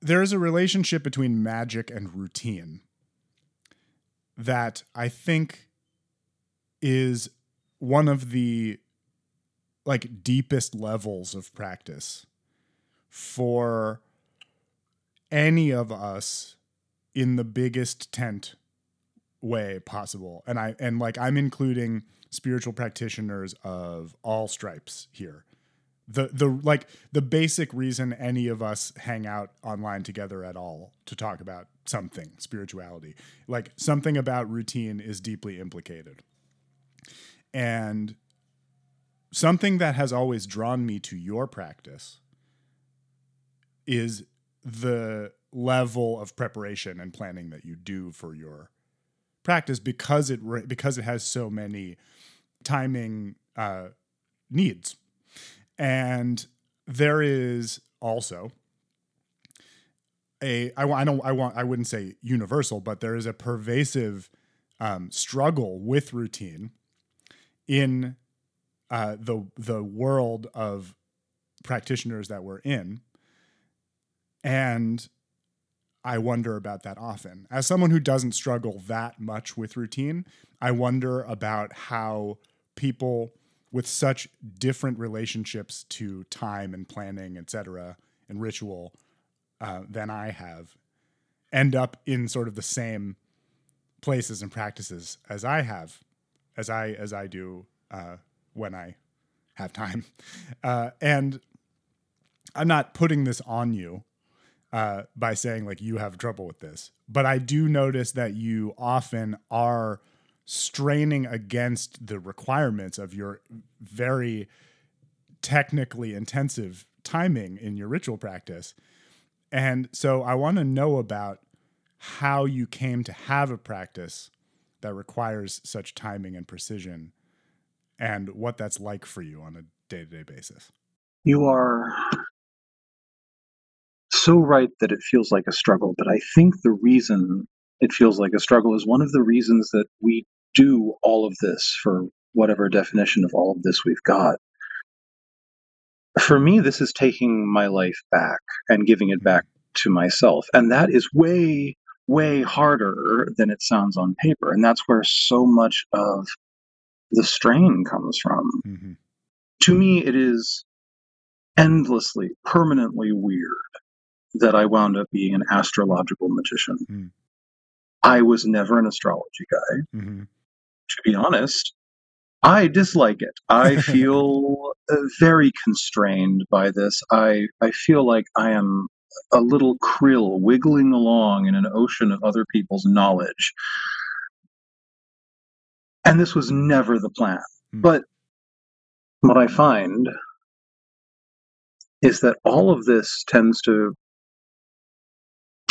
there is a relationship between magic and routine that I think is one of the like deepest levels of practice for any of us in the biggest tent way possible. And i and like i'm including spiritual practitioners of all stripes here the the like the basic reason any of us hang out online together at all to talk about something spirituality. Like something about routine is deeply implicated. And something that has always drawn me to your practice is the level of preparation and planning that you do for your practice because it because it has so many timing uh, needs and there is also a I, I don't I want I wouldn't say universal but there is a pervasive um, struggle with routine in uh, the the world of practitioners that we're in, and I wonder about that often. As someone who doesn't struggle that much with routine, I wonder about how people with such different relationships to time and planning, et cetera, and ritual uh, than I have end up in sort of the same places and practices as I have, as I as I do uh, when I have time. Uh, and I'm not putting this on you uh, by saying like you have trouble with this, but I do notice that you often are straining against the requirements of your very technically intensive timing in your ritual practice. And so I want to know about how you came to have a practice that requires such timing and precision and what that's like for you on a day to day basis. You are so right that it feels like a struggle, but I think the reason it feels like a struggle is one of the reasons that we do all of this for whatever definition of all of this we've got. For me, this is taking my life back and giving it back to myself. And that is way, way harder than it sounds on paper. And that's where so much of the strain comes from. Mm-hmm. To me, it is endlessly, permanently weird that I wound up being an astrological magician. Mm. I was never an astrology guy. Mm-hmm. To be honest, I dislike it. I feel uh, very constrained by this. I, I feel like I am a little krill wiggling along in an ocean of other people's knowledge and this was never the plan. Mm. But what I find is that all of this tends to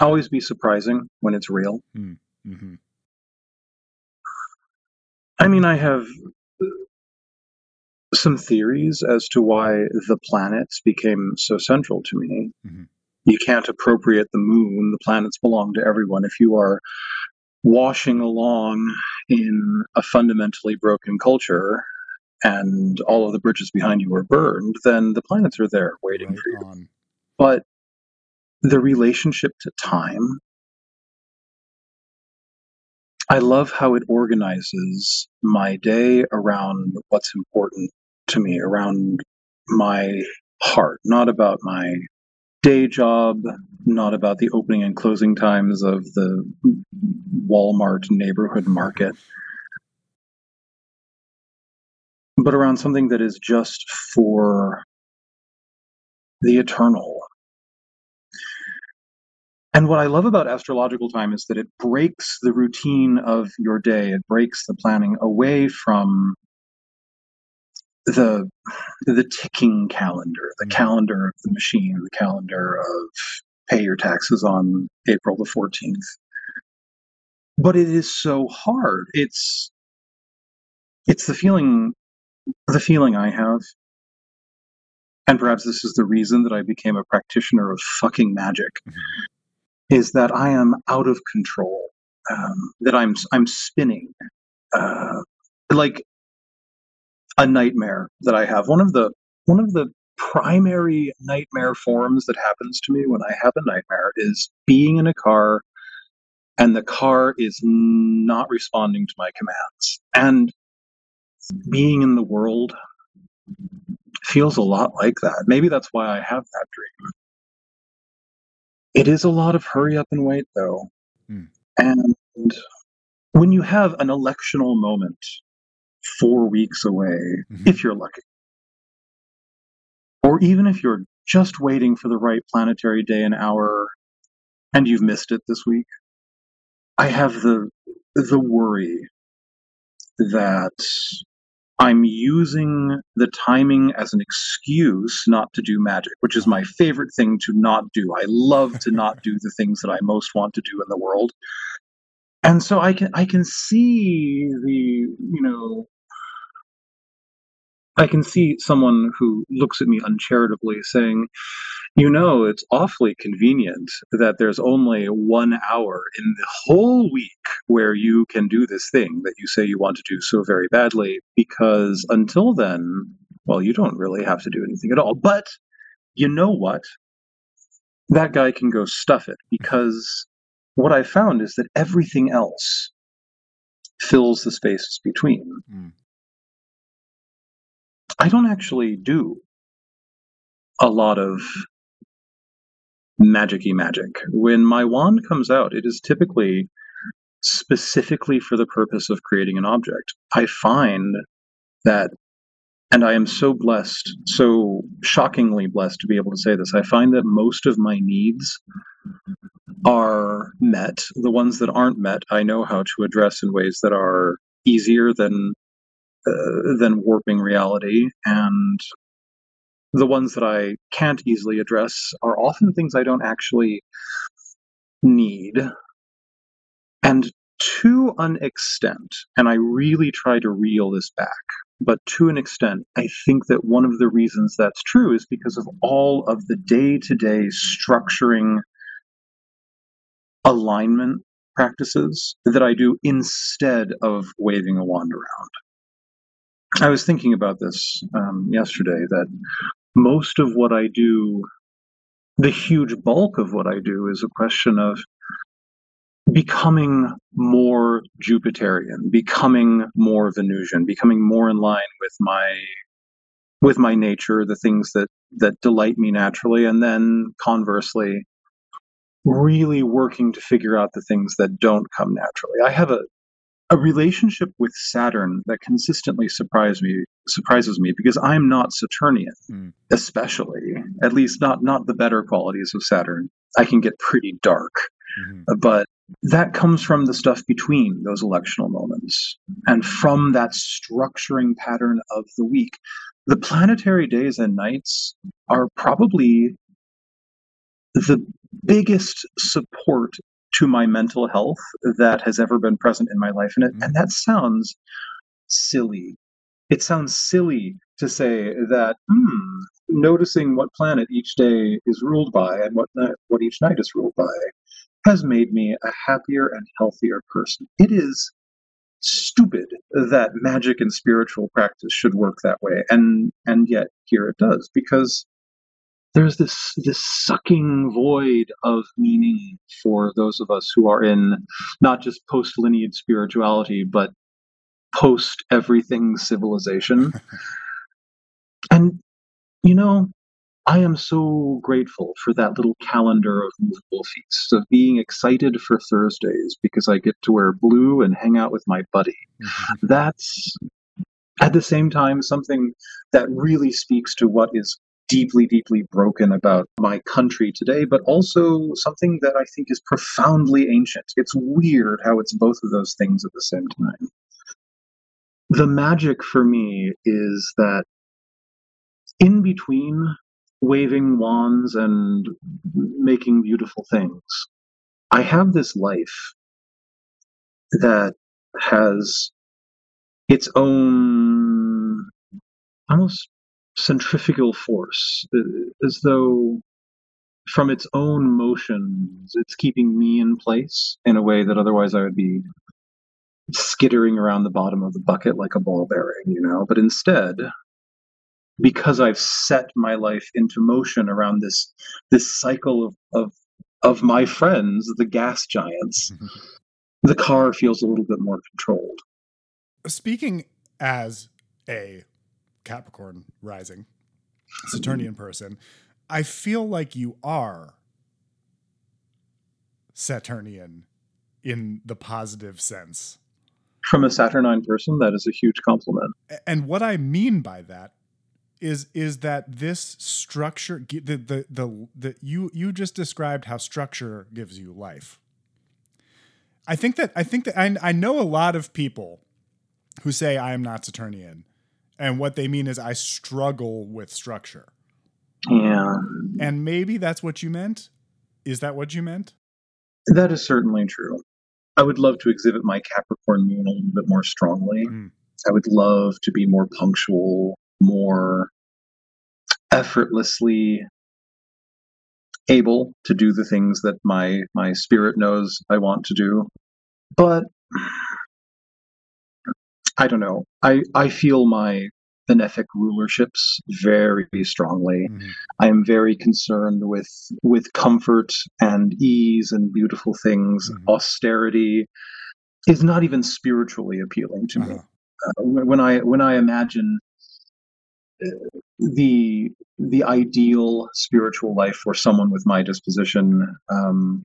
always be surprising when it's real. Mm. Mm-hmm. I mean, I have some theories as to why the planets became so central to me. Mm-hmm. You can't appropriate the moon, the planets belong to everyone. If you are washing along in a fundamentally broken culture and all of the bridges behind you are burned, then the planets are there waiting right for you. On. But the relationship to time, I love how it organizes my day around what's important to me, around my heart, not about my day job, not about the opening and closing times of the Walmart neighborhood market, but around something that is just for the eternal. And what I love about astrological time is that it breaks the routine of your day. It breaks the planning away from the the ticking calendar, the mm-hmm. calendar of the machine, the calendar of pay your taxes on April the 14th. But it is so hard. It's it's the feeling the feeling I have. And perhaps this is the reason that I became a practitioner of fucking magic. Is that I am out of control. Um, that I'm I'm spinning. Uh, like a nightmare that I have. One of the one of the primary nightmare forms that happens to me when I have a nightmare is being in a car and the car is not responding to my commands. And being in the world feels a lot like that. Maybe that's why I have that dream. It is a lot of hurry up and wait, though. Mm. And when you have an electional moment four weeks away, mm-hmm. if you're lucky, or even if you're just waiting for the right planetary day and hour and you've missed it this week, I have the the worry that I'm using the timing as an excuse not to do magic, which is my favorite thing to not do. I love to not do the things that I most want to do in the world. And so I can I can see the, you know, I can see someone who looks at me uncharitably saying, you know, it's awfully convenient that there's only one hour in the whole week where you can do this thing that you say you want to do so very badly, because until then, well, you don't really have to do anything at all. But you know what? That guy can go stuff it because what I found is that everything else fills the spaces between. Mm. I don't actually do a lot of magicy magic. When my wand comes out, it is typically specifically for the purpose of creating an object. I find that, and I am so blessed, so shockingly blessed to be able to say this, I find that most of my needs are met. The ones that aren't met, I know how to address in ways that are easier than uh, than warping reality and the ones that I can't easily address are often things I don't actually need. And to an extent, and I really try to reel this back, but to an extent, I think that one of the reasons that's true is because of all of the day to day structuring alignment practices that I do instead of waving a wand around. I was thinking about this um, yesterday that most of what I do, the huge bulk of what I do, is a question of becoming more Jupiterian, becoming more Venusian, becoming more in line with my with my nature, the things that that delight me naturally, and then conversely, really working to figure out the things that don't come naturally. I have a a relationship with Saturn that consistently surprise me surprises me because I'm not Saturnian, mm. especially at least not not the better qualities of Saturn. I can get pretty dark, mm-hmm. but that comes from the stuff between those electional moments and from that structuring pattern of the week. The planetary days and nights are probably the biggest support to my mental health that has ever been present in my life. And, it, and mm-hmm. that sounds silly. It sounds silly to say that, hmm, noticing what planet each day is ruled by and what, what each night is ruled by has made me a happier and healthier person. It is stupid that magic and spiritual practice should work that way and and yet here it does because there's this this sucking void of meaning for those of us who are in not just post lineage spirituality but post everything civilization. And you know i am so grateful for that little calendar of movable feasts of being excited for thursdays because i get to wear blue and hang out with my buddy. That's at the same time something that really speaks to what is deeply, deeply broken about my country today, but also something that I think is profoundly ancient. It's weird how it's both of those things at the same time. The magic for me is that in between waving wands and making beautiful things, I have this life that has its own almost centrifugal force, uh, as though from its own motions, it's keeping me in place in a way that otherwise I would be skittering around the bottom of the bucket like a ball bearing, you know. But instead, because I've set my life into motion around this this cycle of of, of my friends, the gas giants, the car feels a little bit more controlled. Speaking as a Capricorn rising Saturnian person, I feel like you are Saturnian in the positive sense. From a Saturnine person, that is a huge compliment. And what I mean by that is is that this structure the the the, the you you just described how structure gives you life. I think that I think that I, I know a lot of people who say I am not Saturnian, and what they mean is I struggle with structure. Yeah. And maybe that's what you meant. Is that what you meant? That is certainly true. I would love to exhibit my Capricorn moon a little bit more strongly. Mm. I would love to be more punctual, more effortlessly able to do the things that my my spirit knows I want to do. But I don't know. I I feel my benefic rulerships very strongly. Mm-hmm. I am very concerned with with comfort and ease and beautiful things. Mm-hmm. Austerity is not even spiritually appealing to uh-huh. me. Uh, when I when I imagine uh, the the ideal spiritual life for someone with my disposition, um,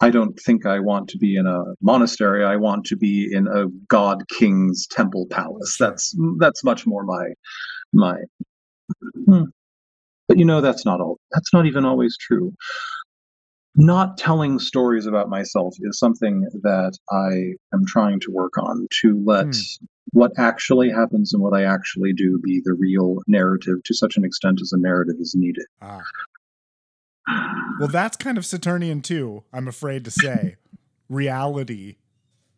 I don't think I want to be in a monastery. I want to be in a god king's temple palace. That's that's much more my my. Hmm. But you know that's not all. That's not even always true. Not telling stories about myself is something that I am trying to work on to let hmm. what actually happens and what I actually do be the real narrative to such an extent as a narrative is needed. Ah. Well, that's kind of Saturnian too, I'm afraid to say. Reality,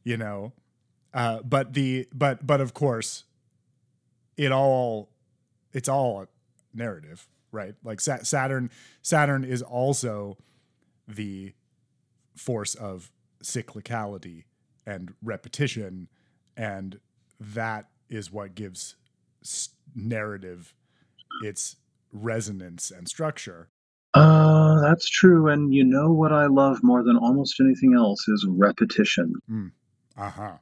you know. Uh, but the but but of course, it all it's all narrative, right? Like Saturn Saturn is also the force of cyclicality and repetition and that is what gives narrative its resonance and structure uh, that's true. And you know what I love more than almost anything else is repetition. Mm. Uh huh.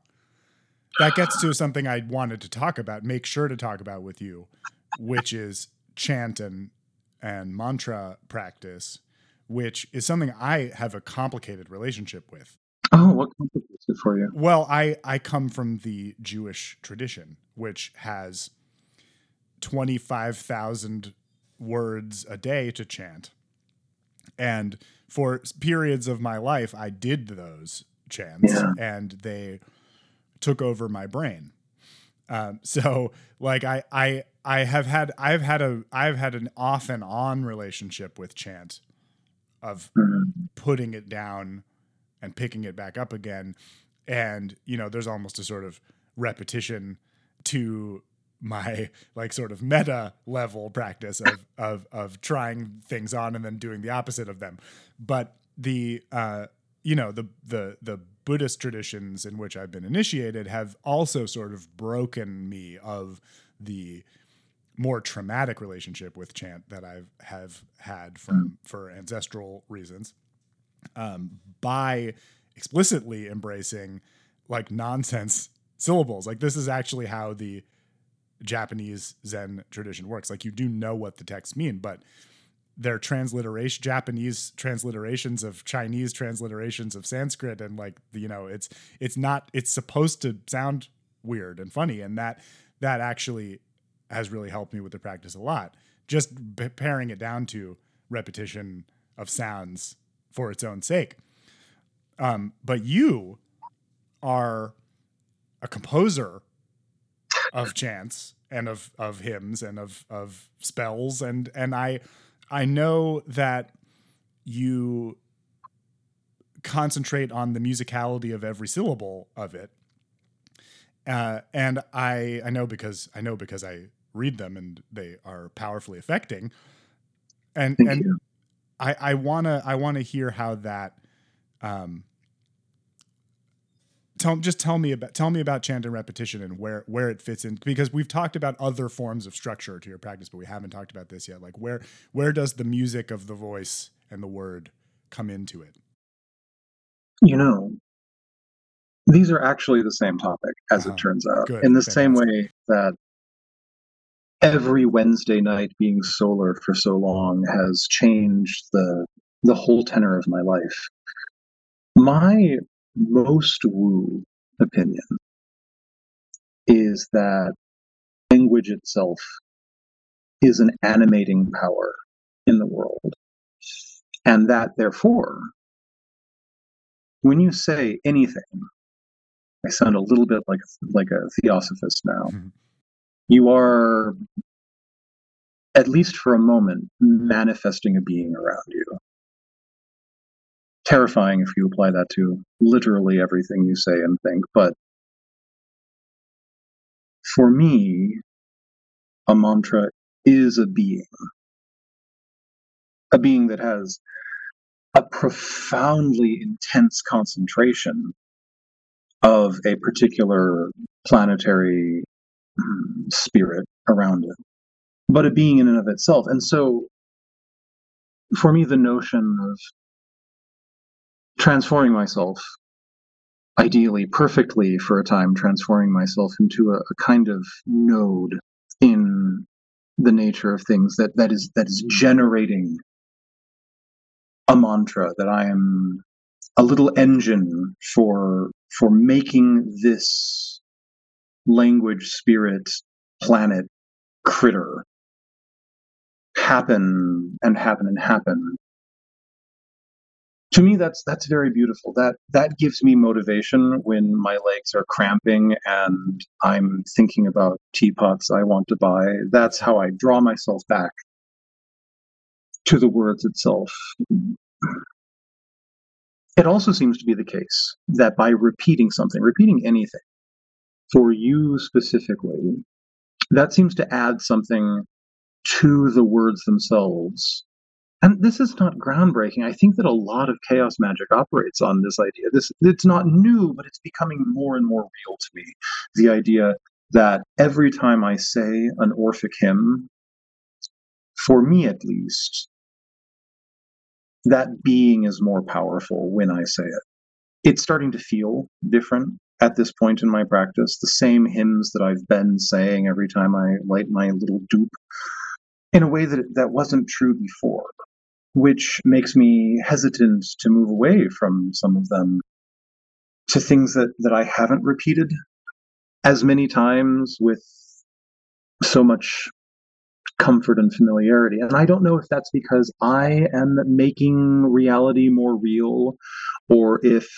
That gets to something I wanted to talk about, make sure to talk about with you, which is chant and, and mantra practice, which is something I have a complicated relationship with. Oh, what complicates it for you? Well, I, I come from the Jewish tradition, which has 25,000 words a day to chant. And for periods of my life, I did those chants yeah. and they took over my brain. Um, so like I, I, I have had, I've had a, I've had an off and on relationship with chant of mm-hmm. putting it down and picking it back up again. And, you know, there's almost a sort of repetition to my like sort of meta level practice of of of trying things on and then doing the opposite of them. But the uh, you know the the the Buddhist traditions in which I've been initiated have also sort of broken me of the more traumatic relationship with chant that I have had from mm. for ancestral reasons um, by explicitly embracing like nonsense syllables. Like this is actually how the Japanese Zen tradition works. Like you do know what the texts mean, but their transliteration Japanese transliterations of Chinese transliterations of Sanskrit. And like you know it's it's not it's supposed to sound weird and funny. And that that actually has really helped me with the practice a lot. Just paring it down to repetition of sounds for its own sake. Um, but you are a composer of chants and of of hymns and of of spells and and I I know that you concentrate on the musicality of every syllable of it. Uh, and I I know because I know because I read them and they are powerfully affecting. And Thank and you. I I wanna I wanna hear how that um tell just tell me about tell me about chant and repetition and where where it fits in because we've talked about other forms of structure to your practice but we haven't talked about this yet like where where does the music of the voice and the word come into it you know these are actually the same topic as Uh-huh. it turns out Good. in the same way that every wednesday night being solar for so long has changed the the whole tenor of my life my most woo opinion is that language itself is an animating power in the world. And that therefore, when you say anything, I sound a little bit like like a theosophist now. Mhm. You are, at least for a moment, manifesting a being around you. Terrifying if you apply that to literally everything you say and think, but for me, a mantra is a being. A being that has a profoundly intense concentration of a particular planetary mm, spirit around it, but a being in and of itself. And so, for me, the notion of transforming myself, ideally, perfectly for a time, transforming myself into a, a kind of node in the nature of things that that is that is generating a mantra that I am a little engine for for making this language spirit planet critter happen and happen and happen to me that's that's very beautiful. That that gives me motivation when my legs are cramping and i'm thinking about teapots i want to buy. That's how i draw myself back to the words itself. It also seems to be the case that by repeating something repeating anything for you specifically that seems to add something to the words themselves and this is not groundbreaking. I think that a lot of chaos magic operates on this idea. This it's not new but it's becoming more and more real to me. The idea that every time i say an orphic hymn for me at least that being is more powerful when i say it. It's starting to feel different at this point in my practice. The same hymns that i've been saying every time i light my little dhoop in a way that that wasn't true before which makes me hesitant to move away from some of them to things that that I haven't repeated as many times with so much comfort and familiarity. And I don't know if that's because I am making reality more real or if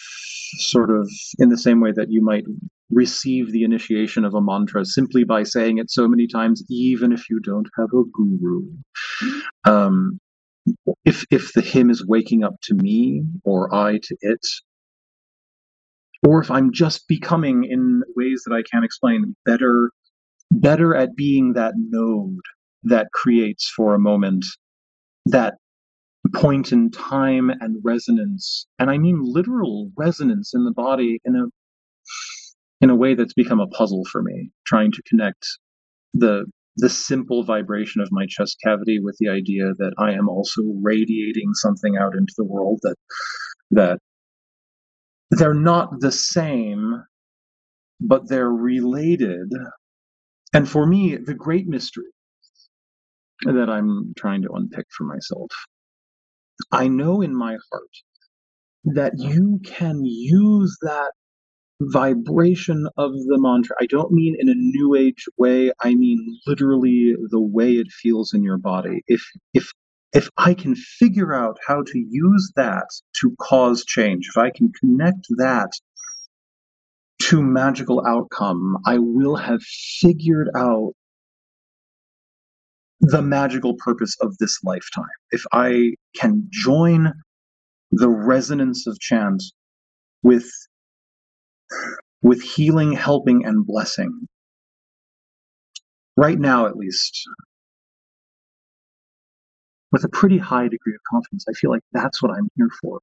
sort of in the same way that you might receive the initiation of a mantra simply by saying it so many times even if you don't have a guru. Um if if the hymn is waking up to me or I to it, or if I'm just becoming in ways that I can't explain better better at being that node that creates for a moment that point in time and resonance and i mean literal resonance in the body in a in a way that's become a puzzle for me trying to connect the the simple vibration of my chest cavity with the idea that I am also radiating something out into the world that that they're not the same, but they're related. And for me, the great mystery that I'm trying to unpick for myself, I know in my heart that you can use that vibration of the mantra. I don't mean in a new age way. I mean literally the way it feels in your body. If if if I can figure out how to use that to cause change, if I can connect that to magical outcome, I will have figured out the magical purpose of this lifetime. If I can join the resonance of chant with with healing, helping, and blessing. Right now, at least, with a pretty high degree of confidence, I feel like that's what I'm here for.